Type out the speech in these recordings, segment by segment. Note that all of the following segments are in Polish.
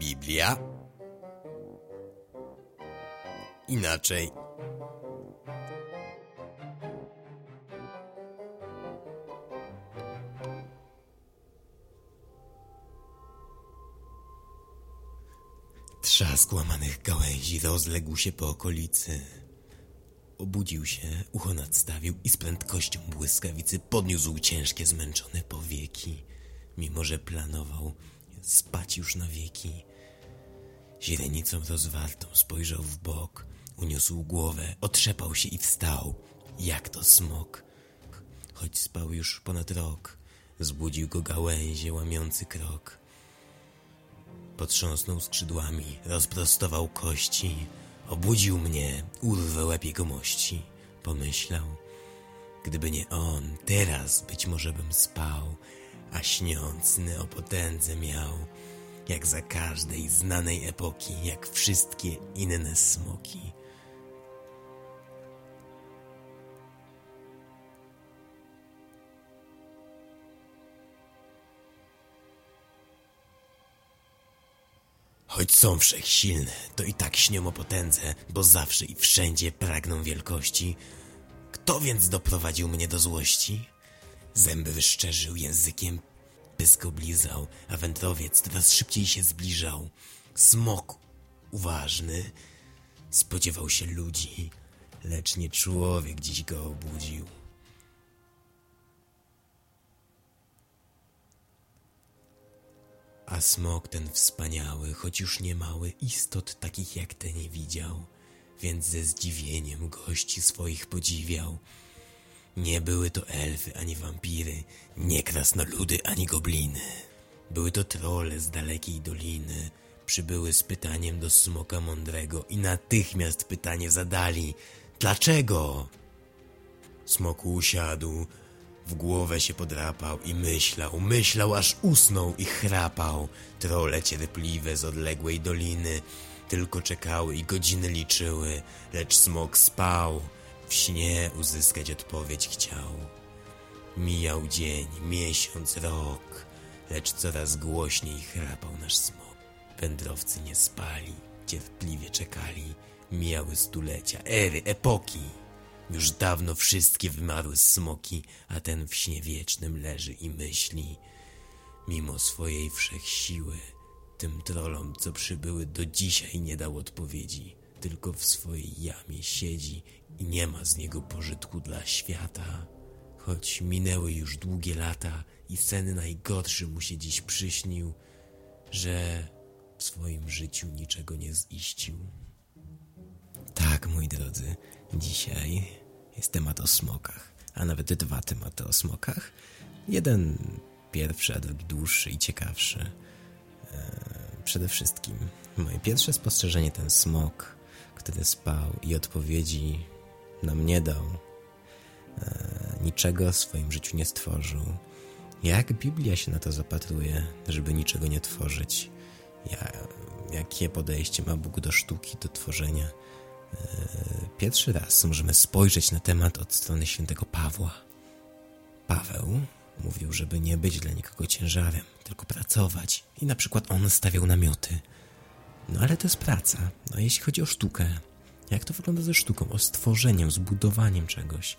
Biblia? Inaczej. Trzask łamanych gałęzi rozległ się po okolicy. Obudził się, ucho nadstawił i z prędkością błyskawicy podniósł ciężkie, zmęczone powieki, mimo że planował spać już na wieki. Źrenicą rozwartą spojrzał w bok, uniósł głowę, otrzepał się i wstał, jak to smok. Choć spał już ponad rok, zbudził go gałęzie łamiący krok. Potrząsnął skrzydłami, rozprostował kości, obudził mnie, urwę łeb jego mości. Pomyślał, gdyby nie on, teraz być może bym spał, a śniącny o potędze miał, jak za każdej znanej epoki, jak wszystkie inne smoki. Choć są wszechsilne, to i tak śnią o potędze, bo zawsze i wszędzie pragną wielkości. Kto więc doprowadził mnie do złości? Zęby wyszczerzył, językiem pysk oblizał, a wędrowiec coraz szybciej się zbliżał. Smok uważny spodziewał się ludzi, lecz nie człowiek dziś go obudził. A smok ten wspaniały, choć już nie mały, istot takich jak te nie widział, więc ze zdziwieniem gości swoich podziwiał. Nie były to elfy ani wampiry, nie krasnoludy ani gobliny. Były to trole z dalekiej doliny. Przybyły z pytaniem do smoka mądrego i natychmiast pytanie zadali. Dlaczego? Smok usiadł, w głowę się podrapał i myślał, myślał aż usnął i chrapał. Trole cierpliwe z odległej doliny tylko czekały i godziny liczyły, lecz smok spał. W śnie uzyskać odpowiedź chciał. Mijał dzień, miesiąc, rok, lecz coraz głośniej chrapał nasz smok. Wędrowcy nie spali, cierpliwie czekali. Mijały stulecia, ery, epoki. Już dawno wszystkie wymarły smoki, a ten w śnie wiecznym leży i myśli. Mimo swojej wszechsiły, tym trolom, co przybyły do dzisiaj nie dał odpowiedzi. Tylko w swojej jamie siedzi i nie ma z niego pożytku dla świata. Choć minęły już długie lata i sen najgorszy mu się dziś przyśnił, że w swoim życiu niczego nie ziścił. Tak, moi drodzy, dzisiaj jest temat o smokach, a nawet dwa tematy o smokach. Jeden pierwszy, a drugi dłuższy i ciekawszy. Eee, przede wszystkim moje pierwsze spostrzeżenie ten smok, który spał i odpowiedzi nam nie dał. Eee, niczego w swoim życiu nie stworzył. Jak Biblia się na to zapatruje, żeby niczego nie tworzyć? Ja, jakie podejście ma Bóg do sztuki, do tworzenia? Pierwszy raz możemy spojrzeć na temat od strony świętego Pawła. Paweł mówił, żeby nie być dla nikogo ciężarem, tylko pracować. I na przykład on stawiał namioty. No ale to jest praca. No a jeśli chodzi o sztukę, jak to wygląda ze sztuką? O stworzeniem, zbudowaniem czegoś.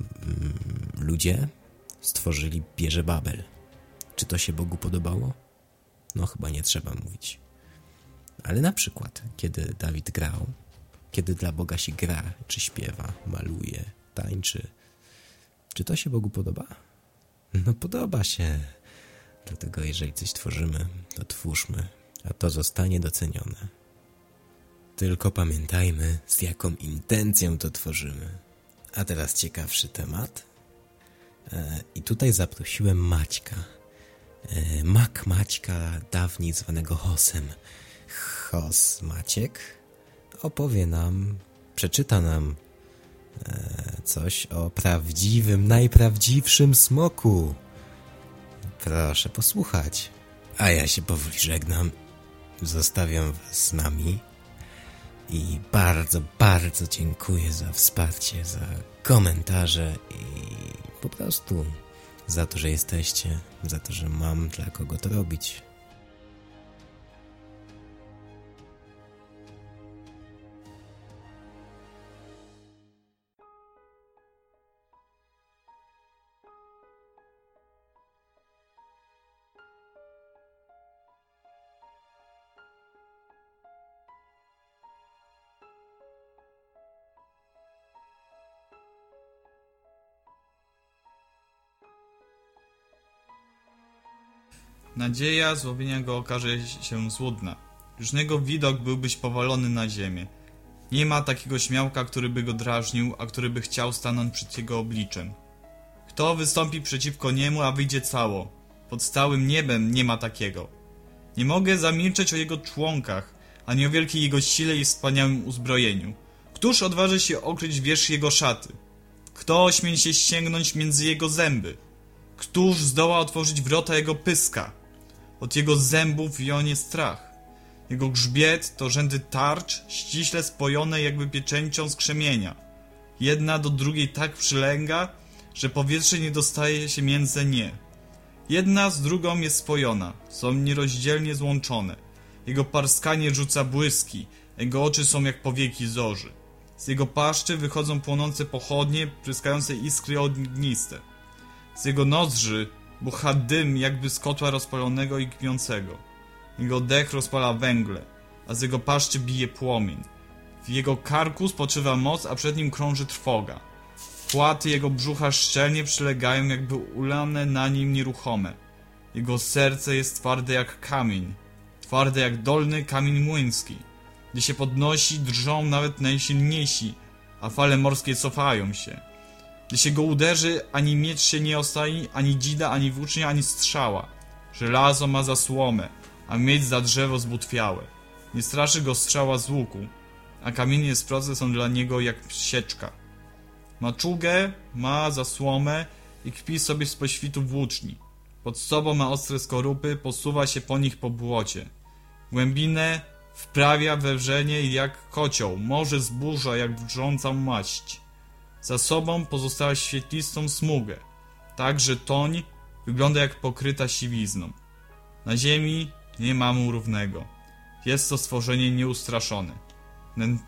Mm, ludzie stworzyli bierze Babel. Czy to się Bogu podobało? No chyba nie trzeba mówić. Ale na przykład, kiedy Dawid grał, kiedy dla Boga się gra, czy śpiewa, maluje, tańczy. Czy to się Bogu podoba? No podoba się. Dlatego jeżeli coś tworzymy, to twórzmy, a to zostanie docenione. Tylko pamiętajmy, z jaką intencją to tworzymy. A teraz ciekawszy temat. E, I tutaj zaprosiłem Maćka. E, Mak Maćka, dawniej zwanego Hosem. Hos Maciek opowie nam, przeczyta nam e, coś o prawdziwym, najprawdziwszym smoku. Proszę posłuchać. A ja się powoli żegnam. Zostawiam was z nami. I bardzo, bardzo dziękuję za wsparcie, za komentarze i po prostu za to, że jesteście, za to, że mam dla kogo to robić. Nadzieja złowienia go okaże się złudna. Już jego widok byłbyś powalony na ziemię. Nie ma takiego śmiałka, który by go drażnił, a który by chciał stanąć przed jego obliczem. Kto wystąpi przeciwko niemu, a wyjdzie cało? Pod stałym niebem nie ma takiego. Nie mogę zamilczeć o jego członkach, ani o wielkiej jego sile i wspaniałym uzbrojeniu. Któż odważy się okryć wierzch jego szaty? Kto ośmieli się sięgnąć między jego zęby? Któż zdoła otworzyć wrota jego pyska? Od jego zębów wionie strach. Jego grzbiet to rzędy tarcz, ściśle spojone jakby pieczęcią z krzemienia. Jedna do drugiej tak przylęga, że powietrze nie dostaje się między nie. Jedna z drugą jest spojona, są nierozdzielnie złączone. Jego parskanie rzuca błyski, jego oczy są jak powieki zorzy. Z jego paszczy wychodzą płonące pochodnie, pryskające iskry ogniste. Z jego nozdrzy bucha dym jakby z kotła rozpalonego i kpiącego. Jego dech rozpala węgle, a z jego paszczy bije płomień. W jego karku spoczywa moc, a przed nim krąży trwoga. Płaty jego brzucha szczelnie przylegają, jakby ulane na nim nieruchome. Jego serce jest twarde jak kamień, twarde jak dolny kamień młyński. Gdy się podnosi, drżą nawet najsilniejsi, a fale morskie cofają się. Gdy się go uderzy, ani miecz się nie ostoi, ani dzida, ani włócznia, ani strzała. Żelazo ma za słomę, a miedź za drzewo zbutwiałe. Nie straszy go strzała z łuku, a kamienie z procy są dla niego jak sieczka. Maczugę ma za słomę i kpi sobie z poświtu włóczni. Pod sobą ma ostre skorupy, posuwa się po nich po błocie. Głębinę wprawia we wrzenie jak kocioł, morze zburza jak wrzącą maść. Za sobą pozostała świetlistą smugę, tak że toń wygląda jak pokryta siwizną. Na ziemi nie ma mu równego. Jest to stworzenie nieustraszone.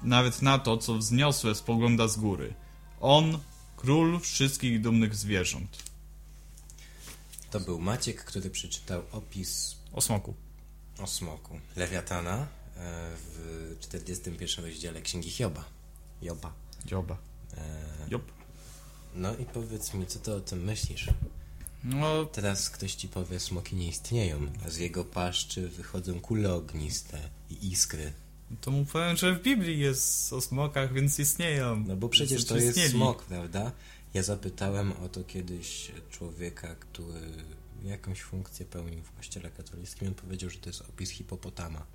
Nawet na to, co wzniosłe, spogląda z góry. On, król wszystkich dumnych zwierząt. To był Maciek, który przeczytał opis O smoku. o smoku Lewiatana e, w 41 rozdziale Księgi Hioba. Joba. Dzioba. E, Jop. no i powiedz mi, co ty o tym myślisz? No, Teraz ktoś ci powie, smoki nie istnieją, a z jego paszczy wychodzą kule ogniste i iskry. to mu powiem, że w Biblii jest o smokach, więc istnieją. No bo przecież to jest istnieli. smok, prawda? Ja zapytałem o to kiedyś człowieka, który jakąś funkcję pełnił w kościele katolickim. On powiedział, że to jest opis hipopotama.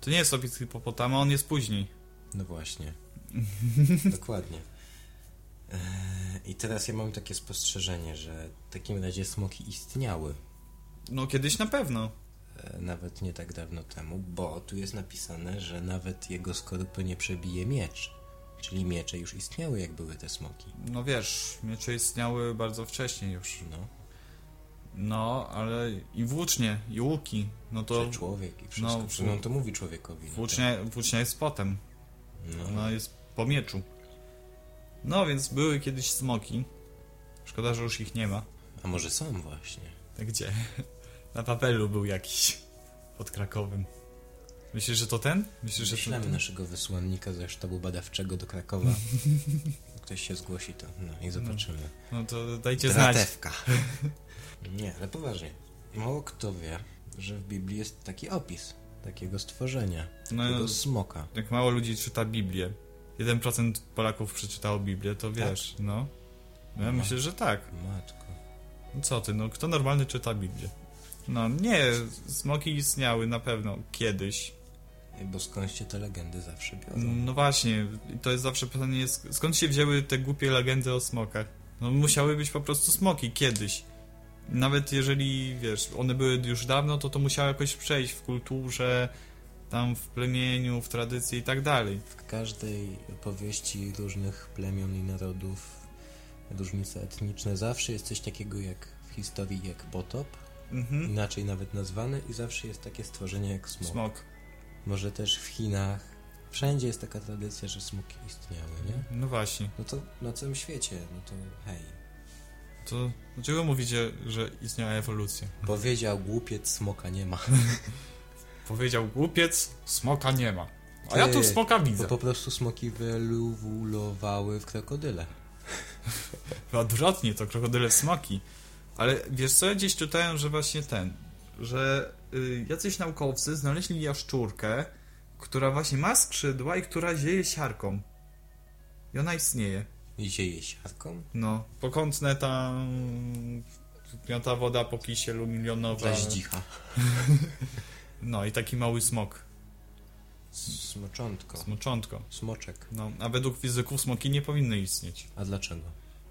To nie jest opis hipopotama, on jest później. No właśnie. Dokładnie. Eee, I teraz ja mam takie spostrzeżenie, że w takim razie smoki istniały. No kiedyś na pewno. e, Nawet nie tak dawno temu, bo tu jest napisane, że nawet jego skorupy nie przebije miecz. Czyli miecze już istniały, jak były te smoki. No wiesz, miecze istniały bardzo wcześnie już. No, No, ale i włócznie, i łuki. No to że człowiek i wszystko. no, No, no to mówi człowiekowi. no włócznia, włócznia jest potem. tak. No, Ona jest po mieczu. No więc były kiedyś smoki. Szkoda, że już ich nie ma. A może są właśnie? Gdzie? Na papelu był jakiś. Pod Krakowem. Myślisz, że to ten? Myślisz, że to Wyślemy ten? naszego wysłannika ze sztabu badawczego do Krakowa. Ktoś się zgłosi to, no i zobaczymy. No to dajcie znać. Dratewka. Nie, ale poważnie. Mało kto wie, że w Biblii jest taki opis takiego stworzenia, No, takiego smoka. jak mało ludzi czyta Biblię. 1% Polaków przeczytało Biblię, to wiesz, no. No ja No. myślę, że tak. Matko. No co ty, no kto normalny czyta Biblię? No nie, smoki istniały na pewno kiedyś. Bo skąd się te legendy zawsze biorą? No właśnie, to jest zawsze pytanie, sk- skąd się wzięły te głupie legendy o smokach? No musiały być po prostu smoki kiedyś. Nawet jeżeli, wiesz, one były już dawno, to to musiało jakoś przejść w kulturze, tam w plemieniu, w tradycji i tak dalej. W każdej opowieści różnych plemion i narodów, różnice etniczne, zawsze jest coś takiego jak w historii jak potop, Mhm. inaczej nawet nazwany i zawsze jest takie stworzenie jak smok. Smok. Może też w Chinach. Wszędzie jest taka tradycja, że smoki istniały, nie? No właśnie. No to na całym świecie, no to hej. To dlaczego mówicie, że istniała ewolucja? Powiedział głupiec, smoka nie ma. Powiedział głupiec, smoka nie ma. A ja tu smoka Bo widzę. po prostu smoki wyewoluowały w krokodyle. Odwrotnie, to krokodyle smoki. Ale wiesz co, ja gdzieś czytałem, że właśnie ten, że y, jacyś naukowcy znaleźli jaszczurkę, która właśnie ma skrzydła i która zieje siarką. I ona istnieje. I zieje siarką? No, pokątne tam piąta woda po kisielu milionowa. Zaździcha. No i taki mały smok. Smoczątko. Smoczątko. Smoczek. No, a według fizyków smoki nie powinny istnieć. A dlaczego?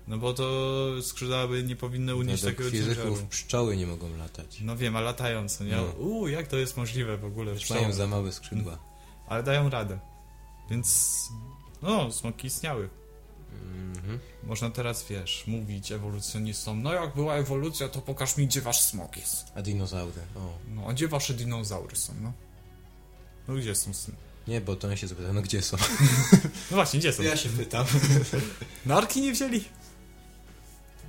No bo to skrzydła by nie powinny unieść Według takiego fizyków ciężaru. pszczoły nie mogą latać. No wiem, a latające, nie? No. Uuu, jak to jest możliwe w ogóle? Mają za małe skrzydła. Ale dają radę. Więc, no, smoki istniały. Mhm. Można teraz, wiesz, mówić ewolucjonistom, no jak była ewolucja, to pokaż mi, gdzie wasz smok jest. A dinozaury? O. No, a gdzie wasze dinozaury są, no? No gdzie są? Nie, bo to on się zapyta, no gdzie są? No właśnie, gdzie są? się pytam. Narki nie wzięli?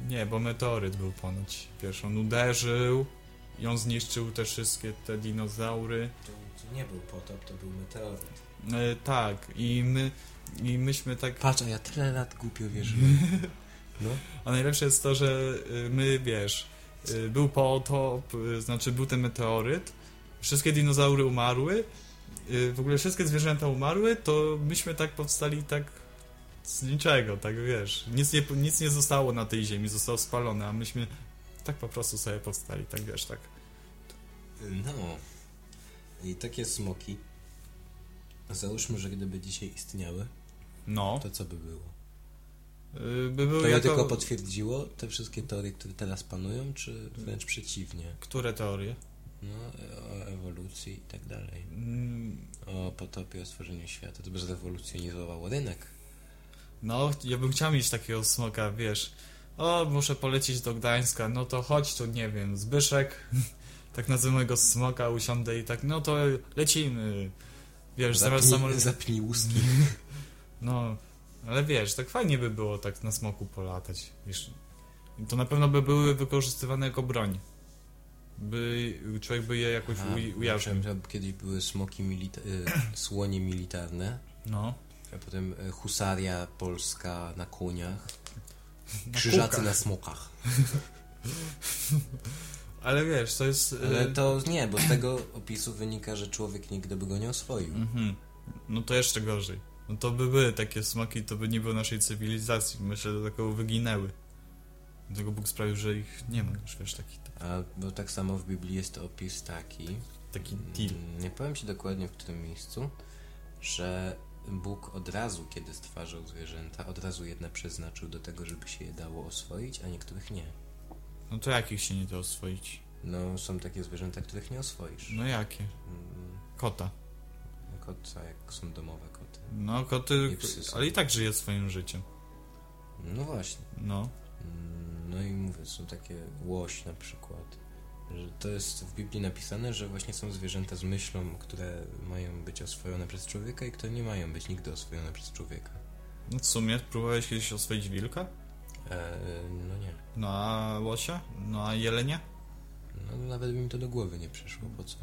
Nie, bo meteoryt był ponoć. Wiesz, on uderzył i on zniszczył te wszystkie te dinozaury. To, to nie był potop, to był meteoryt. E, tak, i my, i myśmy tak... Patrz, a ja tyle lat głupio wierzyłem. No. A najlepsze jest to, że y, my, wiesz, y, był potop, y, znaczy był ten meteoryt, wszystkie dinozaury umarły, w ogóle wszystkie zwierzęta umarły, to myśmy tak powstali tak z niczego, tak wiesz, nic nie, nic nie zostało na tej ziemi, zostało spalone, a myśmy tak po prostu sobie powstali, tak wiesz, tak. No. I takie smoki. Załóżmy, że gdyby dzisiaj istniały, No, to co by było? y, by To je jako... tylko potwierdziło te wszystkie teorie, które teraz panują, czy wręcz przeciwnie? Które teorie? No, o ewolucji i tak dalej. Mm, O potopie, o stworzeniu świata. To by zrewolucjonizowało rynek. No, ja bym chciał mieć takiego smoka, wiesz. O, muszę polecieć do Gdańska, no to chodź tu, nie wiem, Zbyszek, tak nazywamy smoka, usiądę i tak, no to lecimy. Wiesz, zamiast Zapnij, samolot... zapnij łuski. No, ale wiesz, tak fajnie by było tak na smoku polatać, wiesz. To na pewno by były wykorzystywane jako broń. By człowiek by je jakoś Aha, uj- ujawnił. myślałem, że Kiedyś były smoki milita- y, słonie militarne, No. a potem y, husaria polska na koniach, Na krzyżacy kółkach. na smokach. Ale wiesz, to jest... y, Ale to nie, bo z tego opisu wynika, że człowiek nigdy by go nie oswoił. Mhm. No to jeszcze gorzej. No to by były takie smoki, to by nie było naszej cywilizacji. Myślę, że takowo wyginęły. Dlatego Bóg sprawił, że ich nie ma już, wiesz, taki, A bo tak samo w Biblii jest opis taki, taki deal. mm, nie powiem Ci dokładnie w którym miejscu, że Bóg od razu, kiedy stwarzał zwierzęta, od razu jedne przeznaczył do tego, żeby się je dało oswoić, a niektórych nie. No to jakich się nie da oswoić? No, są takie zwierzęta, których nie oswoisz. No jakie? Mm, Kota. Kota, jak są domowe koty. No koty, ale i tak żyje swoim życiem. No właśnie. No. No i mówię, są takie łoś na przykład. Że to jest w Biblii napisane, że właśnie są zwierzęta z myślą, które mają być oswojone przez człowieka i które nie mają być nigdy oswojone przez człowieka. No w sumie, próbowałeś kiedyś oswoić wilka? E, no nie. No a łosia? No a jelenia? No nawet by mi to do głowy nie przyszło, po co?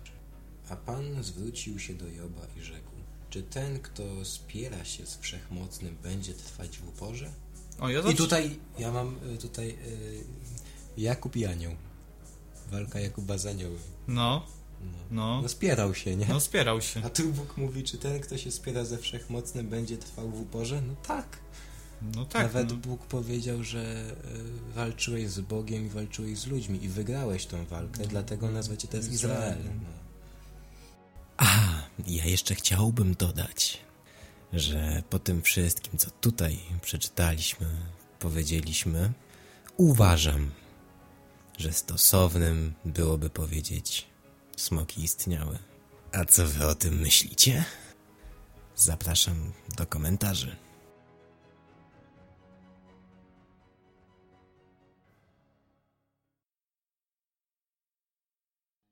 A Pan zwrócił się do Joba i rzekł, czy ten, kto spiera się z Wszechmocnym, będzie trwać w uporze? O, ja I tutaj, ja mam y, tutaj y, Jakub i Anioł. Walka Jakuba z aniołem. No, No. no. no spierał się, nie? No spierał się. A tu Bóg mówi, czy ten, kto się spiera ze Wszechmocnym, będzie trwał w uporze? No tak. No tak, Nawet no. Bóg powiedział, że y, walczyłeś z Bogiem i walczyłeś z ludźmi i wygrałeś tą walkę, No. dlatego nazwacie teraz Izraelem. Izraelem. A, ja jeszcze chciałbym dodać, że po tym wszystkim, co tutaj przeczytaliśmy, powiedzieliśmy, uważam, że stosownym byłoby powiedzieć smoki istniały. A co wy o tym myślicie? Zapraszam do komentarzy.